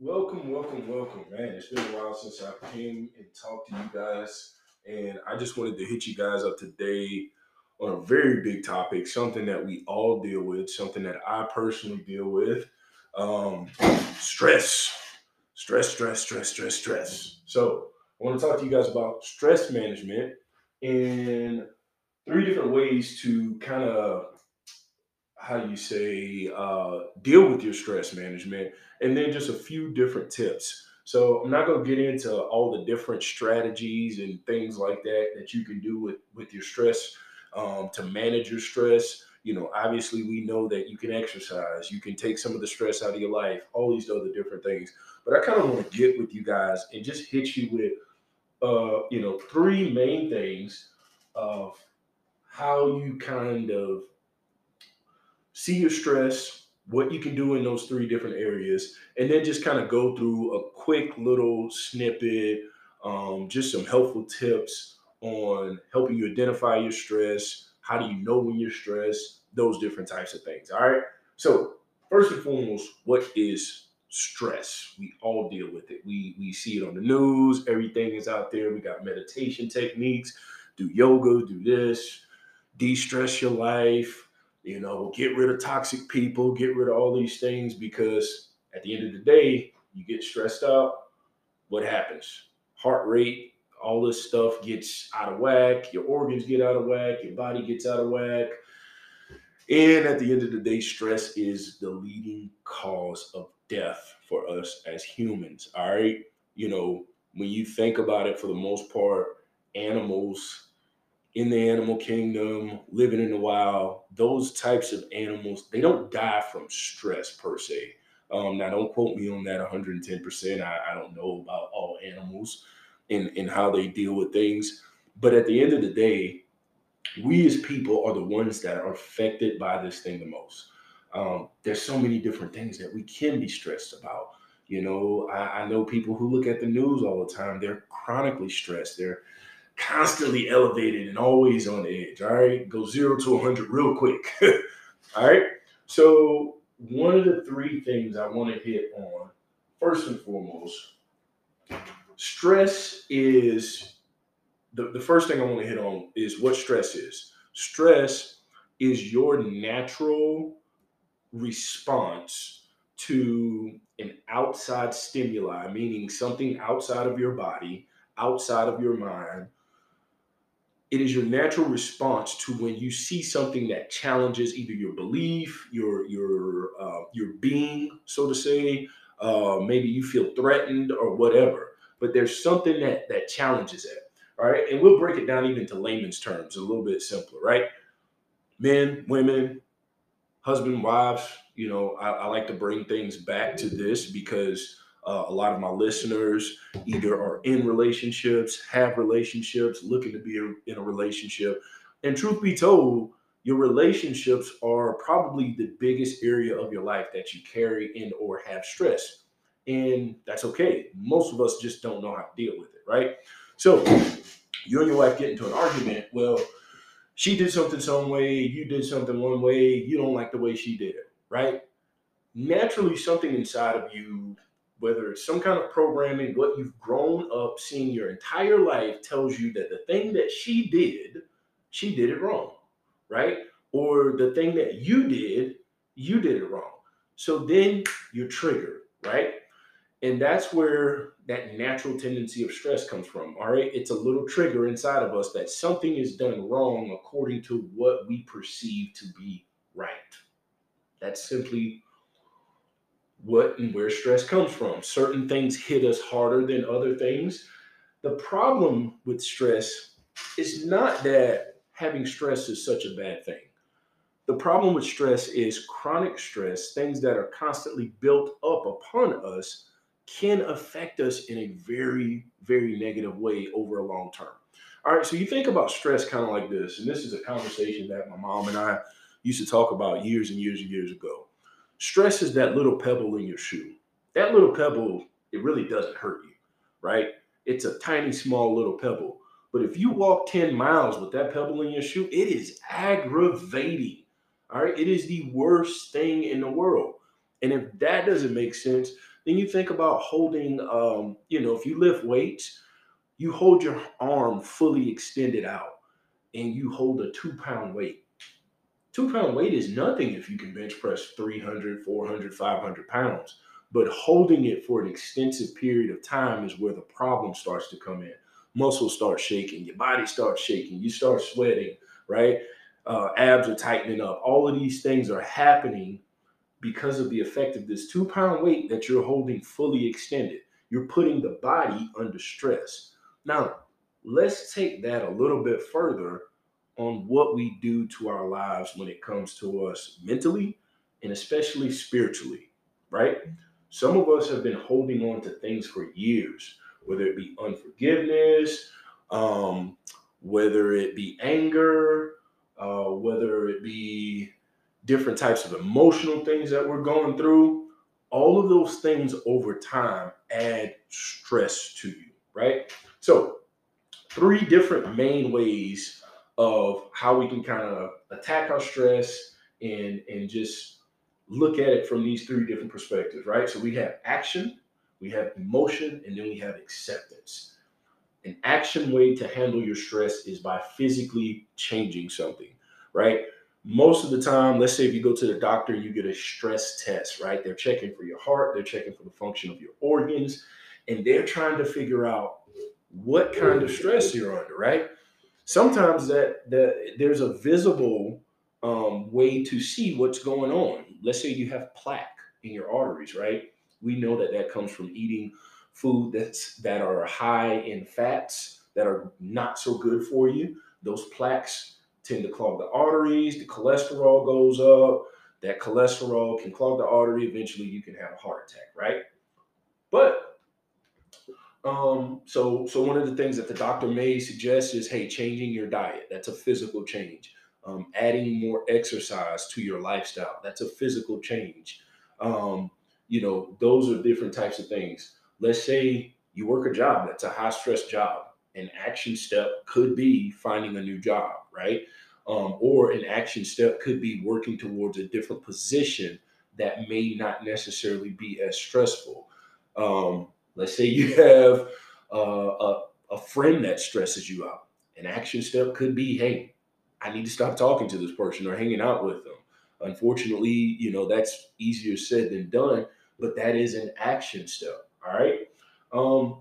Welcome, welcome, welcome, man. It's been a while since I came and talked to you guys, and I just wanted to hit you guys up today on a very big topic, something that we all deal with, something that I personally deal with. Um, stress, stress, stress, stress, stress, stress. So, I want to talk to you guys about stress management and three different ways to kind of how you say uh, deal with your stress management and then just a few different tips. So i'm not going to get into all the different strategies and things like that that you can do with with your stress um, to manage your stress. You know obviously we know that you can exercise you can take some of the stress out of your life all these other different things. But i kind of want to get with you guys and just hit you with uh, you know three main things of how you kind of see your stress, what you can do in those three different areas, and then just kind of go through a quick little snippet, um, just some helpful tips on helping you identify your stress. How do you know when you're stressed? Those different types of things. All right. So, first and foremost, what is stress? We all deal with it. We we see it on the news. Everything is out there. We got meditation techniques. Do yoga. Do this. De-stress your life you know, get rid of toxic people, get rid of all these things because at the end of the day, you get stressed out. What happens? Heart rate, all this stuff gets out of whack. Your organs get out of whack. Your body gets out of whack. And at the end of the day, stress is the leading cause of death for us as humans. All right. You know, when you think about it, for the most part, animals in the animal kingdom, living in the wild, those types of animals, they don't die from stress per se. Um, now, don't quote me on that 110%. I, I don't know about all animals and, and how they deal with things. But at the end of the day, we as people are the ones that are affected by this thing the most. Um, there's so many different things that we can be stressed about. You know, I, I know people who look at the news all the time, they're chronically stressed. They're constantly elevated and always on edge. All right, go zero to 100 real quick. all right, so one of the three things I want to hit on first and foremost stress is the, the first thing I want to hit on is what stress is. Stress is your natural response to an outside stimuli, meaning something outside of your body, outside of your mind, it is your natural response to when you see something that challenges either your belief, your your uh, your being, so to say. Uh, maybe you feel threatened or whatever, but there's something that that challenges it. All right, and we'll break it down even to layman's terms, a little bit simpler, right? Men, women, husband, wives. You know, I, I like to bring things back to this because uh, a lot of my listeners either are in relationships, have relationships, looking to be in a relationship. And truth be told, your relationships are probably the biggest area of your life that you carry in or have stress. And that's okay. Most of us just don't know how to deal with it, right? So you and your wife get into an argument. Well, she did something some way, you did something one way, you don't like the way she did it, right? Naturally, something inside of you whether it's some kind of programming, what you've grown up seeing your entire life tells you that the thing that she did, she did it wrong, right? Or the thing that you did, you did it wrong. So then you're triggered, right? And that's where that natural tendency of stress comes from. All right. It's a little trigger inside of us that something is done wrong according to what we perceive to be right. That's simply what and where stress comes from. Certain things hit us harder than other things. The problem with stress is not that having stress is such a bad thing. The problem with stress is chronic stress, things that are constantly built up upon us, can affect us in a very, very negative way over a long term. All right, so you think about stress kind of like this, and this is a conversation that my mom and I used to talk about years and years and years ago Stress is that little pebble in your shoe. That little pebble, it really doesn't hurt you, right? It's a tiny, small little pebble. But if you walk 10 miles with that pebble in your shoe, it is aggravating. All right. It is the worst thing in the world. And if that doesn't make sense, then you think about holding, um, you know, if you lift weights, you hold your arm fully extended out and you hold a two pound weight. Two pound weight is nothing if you can bench press 300, 400, 500 pounds. But holding it for an extensive period of time is where the problem starts to come in. Muscles start shaking, your body starts shaking, you start sweating, right? Uh, abs are tightening up. All of these things are happening because of the effect of this two pound weight that you're holding fully extended. You're putting the body under stress. Now, let's take that a little bit further on what we do to our lives when it comes to us mentally and especially spiritually, right? Some of us have been holding on to things for years, whether it be unforgiveness, um, whether it be anger, uh, whether it be different types of emotional things that we're going through. All of those things over time add stress to you, right? So, three different main ways of how we can kind of attack our stress and and just look at it from these three different perspectives, right? So we have action, we have emotion, and then we have acceptance. An action way to handle your stress is by physically changing something, right? Most of the time, let's say if you go to the doctor, you get a stress test, right? They're checking for your heart, they're checking for the function of your organs, and they're trying to figure out what kind of stress you're under, right? Sometimes that, that there's a visible um, way to see what's going on. Let's say you have plaque in your arteries, right? We know that that comes from eating food that's that are high in fats that are not so good for you. Those plaques tend to clog the arteries. The cholesterol goes up. That cholesterol can clog the artery. Eventually, you can have a heart attack, right? But um, so so one of the things that the doctor may suggest is, hey, changing your diet. That's a physical change um, adding more exercise to your lifestyle. That's a physical change. Um, you know, those are different types of things. Let's say you work a job that's a high stress job. An action step could be finding a new job, right? Um, or an action step could be working towards a different position that may not necessarily be as stressful. Um, let's say you have uh, a, a friend that stresses you out. An action step could be, hey, I need to stop talking to this person or hanging out with them. Unfortunately, you know, that's easier said than done, but that is an action step. All right. Um,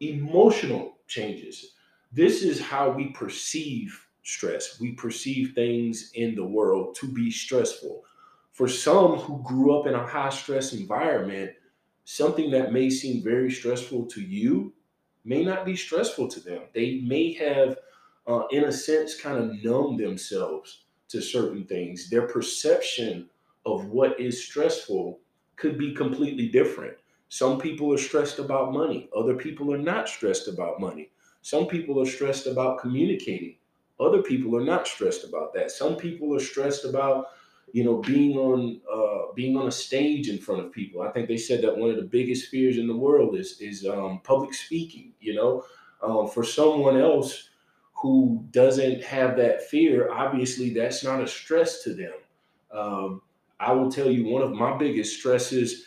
emotional changes. This is how we perceive stress. We perceive things in the world to be stressful. For some who grew up in a high stress environment, something that may seem very stressful to you may not be stressful to them. They may have uh, in a sense, kind of numb themselves to certain things. Their perception of what is stressful could be completely different. Some people are stressed about money, other people are not stressed about money. Some people are stressed about communicating, other people are not stressed about that. Some people are stressed about you know being on uh, being on a stage in front of people i think they said that one of the biggest fears in the world is is um, public speaking you know um, for someone else who doesn't have that fear, obviously that's not a stress to them. Um, I will tell you one of my biggest stresses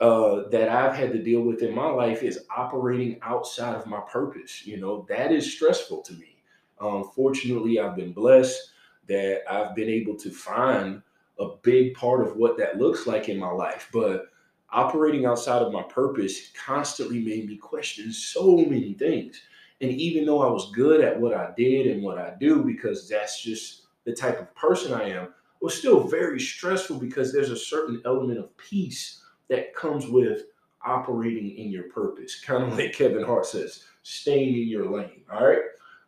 uh, that I've had to deal with in my life is operating outside of my purpose. You know, that is stressful to me. Um, fortunately, I've been blessed that I've been able to find a big part of what that looks like in my life. But operating outside of my purpose constantly made me question so many things. And even though I was good at what I did and what I do, because that's just the type of person I am, it was still very stressful because there's a certain element of peace that comes with operating in your purpose. Kind of like Kevin Hart says, staying in your lane. All right.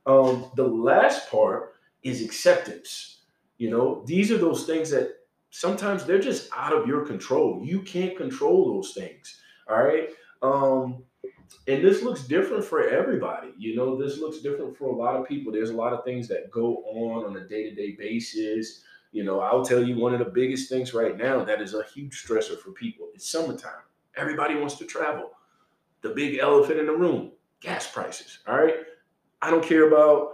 Um, the last part is acceptance. You know, these are those things that sometimes they're just out of your control. You can't control those things. All right. Um, and this looks different for everybody. You know, this looks different for a lot of people. There's a lot of things that go on on a day to day basis. You know, I'll tell you one of the biggest things right now that is a huge stressor for people. It's summertime. Everybody wants to travel. The big elephant in the room gas prices. All right. I don't care about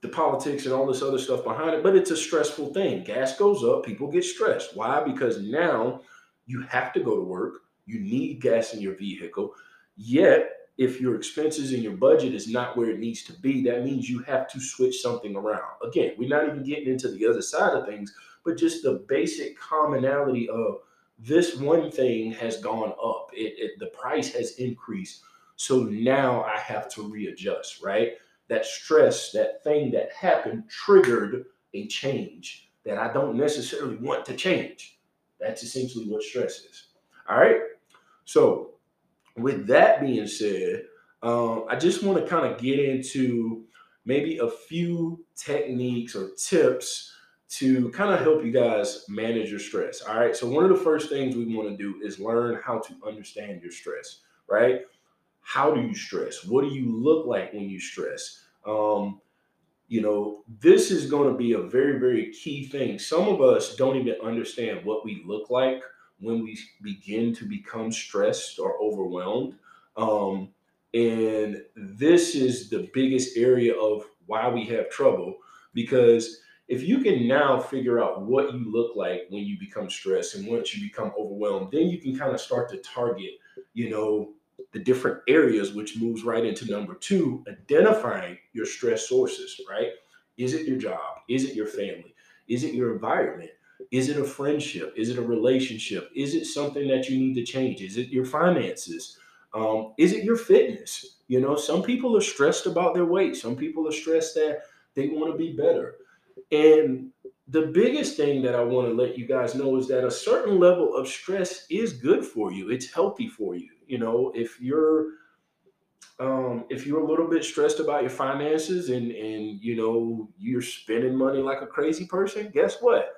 the politics and all this other stuff behind it, but it's a stressful thing. Gas goes up, people get stressed. Why? Because now you have to go to work You need gas in your vehicle. Yet, if your expenses and your budget is not where it needs to be, that means you have to switch something around. Again, we're not even getting into the other side of things, but just the basic commonality of this one thing has gone up. It, it, the price has increased. So now I have to readjust, right? That stress, that thing that happened triggered a change that I don't necessarily want to change. That's essentially what stress is. All right. So, with that being said, um, I just want to kind of get into maybe a few techniques or tips to kind of help you guys manage your stress. All right. So, one of the first things we want to do is learn how to understand your stress, right? How do you stress? What do you look like when you stress? Um, you know, this is going to be a very, very key thing. Some of us don't even understand what we look like when we begin to become stressed or overwhelmed. Um, and this is the biggest area of why we have trouble because if you can now figure out what you look like when you become stressed and once you become overwhelmed, then you can kind of start to target, you know, the different areas, which moves right into number two, identifying your stress sources, right? Is it your job? Is it your family? Is it your environment? Is it a friendship? Is it a relationship? Is it something that you need to change? Is it your finances? Um, is it your fitness? You know, some people are stressed about their weight. Some people are stressed that they want to be better. And the biggest thing that I want to let you guys know is that a certain level of stress is good for you. It's healthy for you. You know, if you're um, if you're a little bit stressed about your finances and and you know you're spending money like a crazy person, guess what?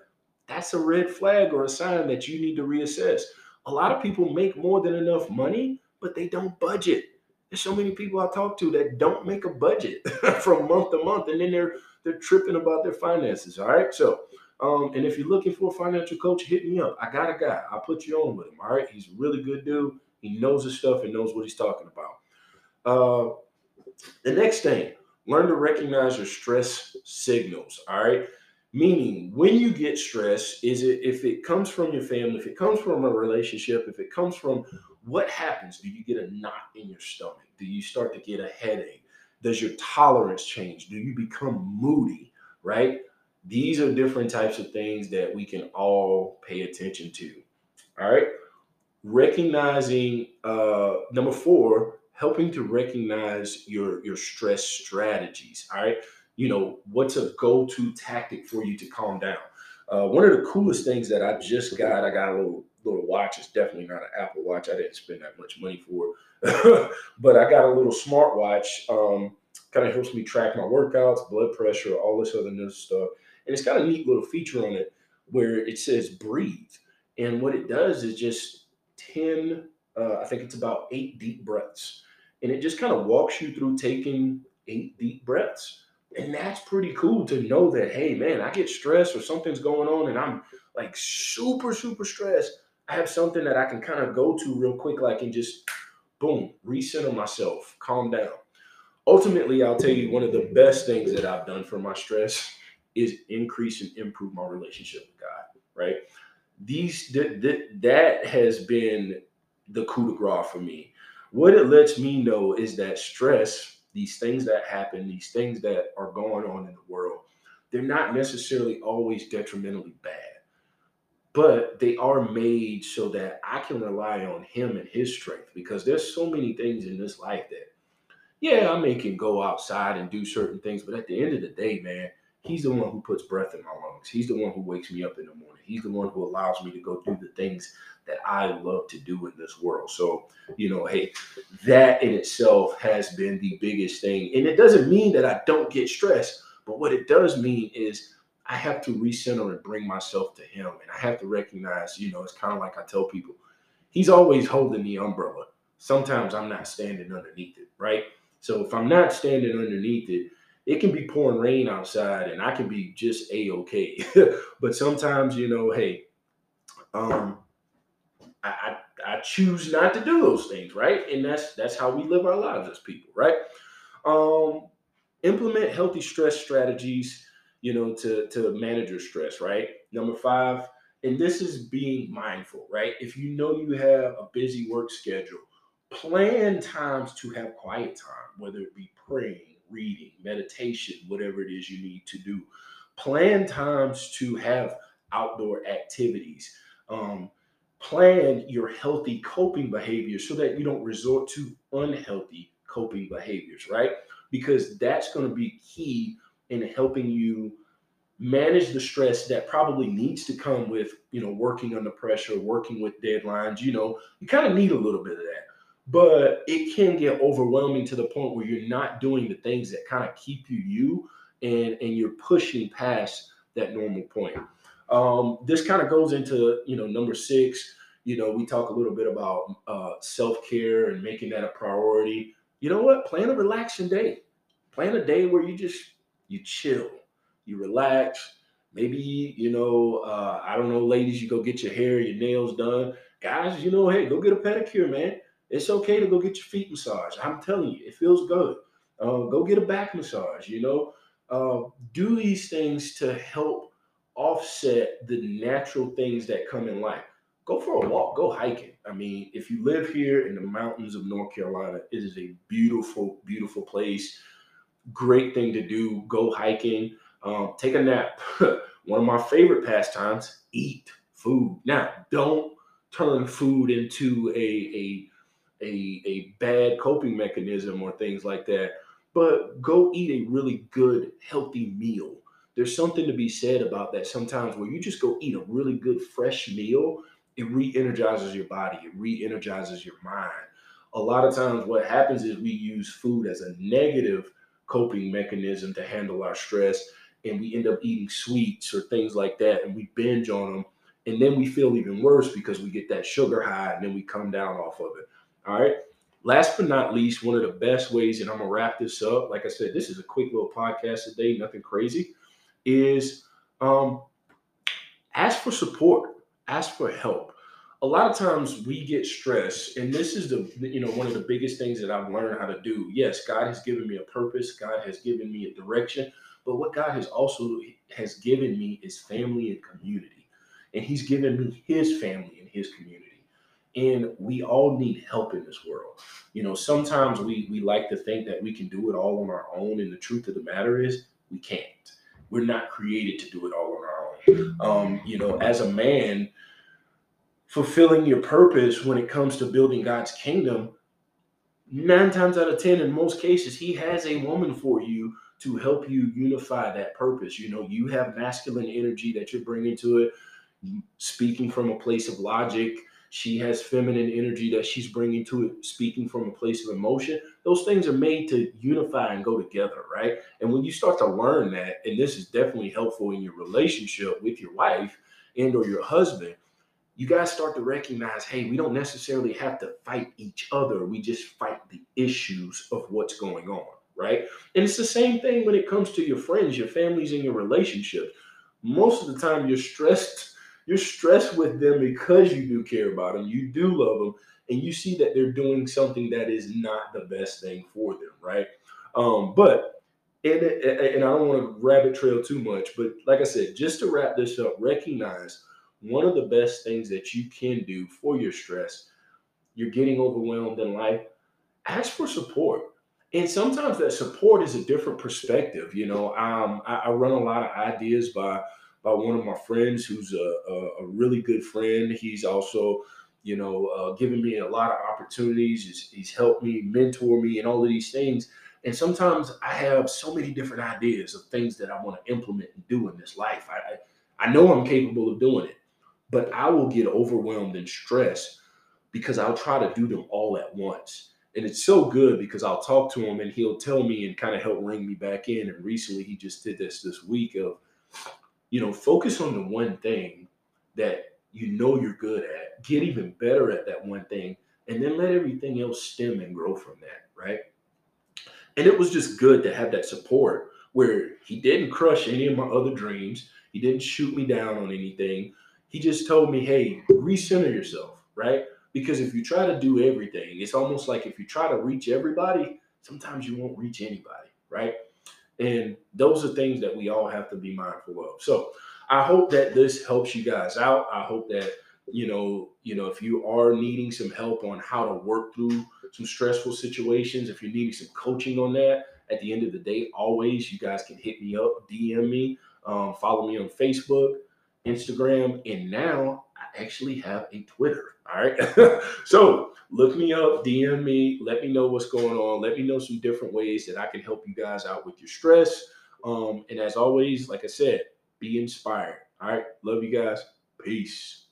That's a red flag or a sign that you need to reassess. A lot of people make more than enough money, but they don't budget. There's so many people I talk to that don't make a budget from month to month, and then they're they're tripping about their finances. All right, so um, and if you're looking for a financial coach, hit me up. I got a guy. I'll put you on with him. All right, he's a really good dude. He knows his stuff and knows what he's talking about. Uh, the next thing, learn to recognize your stress signals. All right. Meaning, when you get stressed, is it if it comes from your family, if it comes from a relationship, if it comes from what happens? Do you get a knot in your stomach? Do you start to get a headache? Does your tolerance change? Do you become moody? Right? These are different types of things that we can all pay attention to. All right recognizing uh, number four helping to recognize your your stress strategies all right you know what's a go-to tactic for you to calm down uh, one of the coolest things that i just got i got a little little watch it's definitely not an apple watch i didn't spend that much money for it, but i got a little smartwatch um, kind of helps me track my workouts blood pressure all this other new stuff and it's got a neat little feature on it where it says breathe and what it does is just 10, uh, I think it's about eight deep breaths. And it just kind of walks you through taking eight deep breaths. And that's pretty cool to know that, hey, man, I get stressed or something's going on and I'm like super, super stressed. I have something that I can kind of go to real quick, like and just boom, recenter myself, calm down. Ultimately, I'll tell you one of the best things that I've done for my stress is increase and improve my relationship with God, right? these th- th- that has been the coup de grace for me. What it lets me know is that stress, these things that happen, these things that are going on in the world, they're not necessarily always detrimentally bad, but they are made so that I can rely on Him and His strength because there's so many things in this life that, yeah, I may can go outside and do certain things, but at the end of the day, man, He's the one who puts breath in my lungs. He's the one who wakes me up in the morning. He's the one who allows me to go do the things that I love to do in this world. So, you know, hey, that in itself has been the biggest thing. And it doesn't mean that I don't get stressed, but what it does mean is I have to recenter and bring myself to Him. And I have to recognize, you know, it's kind of like I tell people, He's always holding the umbrella. Sometimes I'm not standing underneath it, right? So if I'm not standing underneath it, it can be pouring rain outside and I can be just a okay. but sometimes, you know, hey, um, I, I, I choose not to do those things, right? And that's that's how we live our lives as people, right? Um, implement healthy stress strategies, you know, to to manage your stress, right? Number five, and this is being mindful, right? If you know you have a busy work schedule, plan times to have quiet time, whether it be praying, reading, meditation, whatever it is you need to do. Plan times to have outdoor activities. Um, plan your healthy coping behaviors so that you don't resort to unhealthy coping behaviors, right? Because that's going to be key in helping you manage the stress that probably needs to come with, you know, working under pressure, working with deadlines. You know, you kind of need a little bit of that. But it can get overwhelming to the point where you're not doing the things that kind of keep you you and and you're pushing past that normal point. Um, this kind of goes into you know number six. You know, we talk a little bit about uh, self care and making that a priority. You know what? Plan a relaxing day. Plan a day where you just you chill, you relax. Maybe you know, uh, I don't know, ladies, you go get your hair, your nails done. Guys, you know, hey, go get a pedicure, man. It's okay to go get your feet massaged. I'm telling you, it feels good. Uh, go get a back massage. You know, uh, do these things to help offset the natural things that come in life. Go for a walk, go hiking. I mean, if you live here in the mountains of North Carolina, it is a beautiful, beautiful place. Great thing to do. Go hiking, um, take a nap. One of my favorite pastimes: eat food. Now, don't turn food into a a a, a bad coping mechanism or things like that. But go eat a really good, healthy meal there's something to be said about that sometimes where you just go eat a really good fresh meal it re-energizes your body it re-energizes your mind a lot of times what happens is we use food as a negative coping mechanism to handle our stress and we end up eating sweets or things like that and we binge on them and then we feel even worse because we get that sugar high and then we come down off of it. All right? Last but not least one of the best ways and i'm gonna wrap this up like i said this is a quick little podcast today nothing crazy is um, ask for support, ask for help. A lot of times we get stressed, and this is the you know one of the biggest things that I've learned how to do. Yes, God has given me a purpose, God has given me a direction, but what God has also has given me is family and community, and He's given me His family and His community. And we all need help in this world. You know, sometimes we we like to think that we can do it all on our own, and the truth of the matter is we can't we're not created to do it all on our own. Um, you know, as a man, fulfilling your purpose when it comes to building God's kingdom, nine times out of 10, in most cases, He has a woman for you to help you unify that purpose. You know, you have masculine energy that you're bringing to it, speaking from a place of logic, she has feminine energy that she's bringing to it, speaking from a place of emotion. Those things are made to unify and go together, right? And when you start to learn that, and this is definitely helpful in your relationship with your wife and or your husband, you guys start to recognize, hey, we don't necessarily have to fight each other. We just fight the issues of what's going on, right? And it's the same thing when it comes to your friends, your families, and your relationships. Most of the time, you're stressed you're stressed with them because you do care about them, you do love them, and you see that they're doing something that is not the best thing for them, right? Um, but and, and I don't want to rabbit trail too much, but like I said, just to wrap this up, recognize one of the best things that you can do for your stress. You're getting overwhelmed in life. Ask for support. And sometimes that support is a different perspective. You know, um, I, I run a lot of ideas by by one of my friends who's a, a, a really good friend. He's also, you know, uh, given me a lot of opportunities. He's, he's helped me, mentor me, and all of these things. And sometimes I have so many different ideas of things that I want to implement and do in this life. I, I, I know I'm capable of doing it, but I will get overwhelmed and stressed because I'll try to do them all at once. And it's so good because I'll talk to him and he'll tell me and kind of help ring me back in. And recently he just did this this week of, you know, focus on the one thing that you know you're good at, get even better at that one thing, and then let everything else stem and grow from that, right? And it was just good to have that support where he didn't crush any of my other dreams. He didn't shoot me down on anything. He just told me, hey, recenter yourself, right? Because if you try to do everything, it's almost like if you try to reach everybody, sometimes you won't reach anybody, right? And those are things that we all have to be mindful of. So I hope that this helps you guys out. I hope that you know, you know, if you are needing some help on how to work through some stressful situations, if you're needing some coaching on that, at the end of the day, always you guys can hit me up, DM me, um, follow me on Facebook, Instagram, and now I actually have a Twitter. All right. so look me up, DM me, let me know what's going on. Let me know some different ways that I can help you guys out with your stress. Um, and as always, like I said, be inspired. All right. Love you guys. Peace.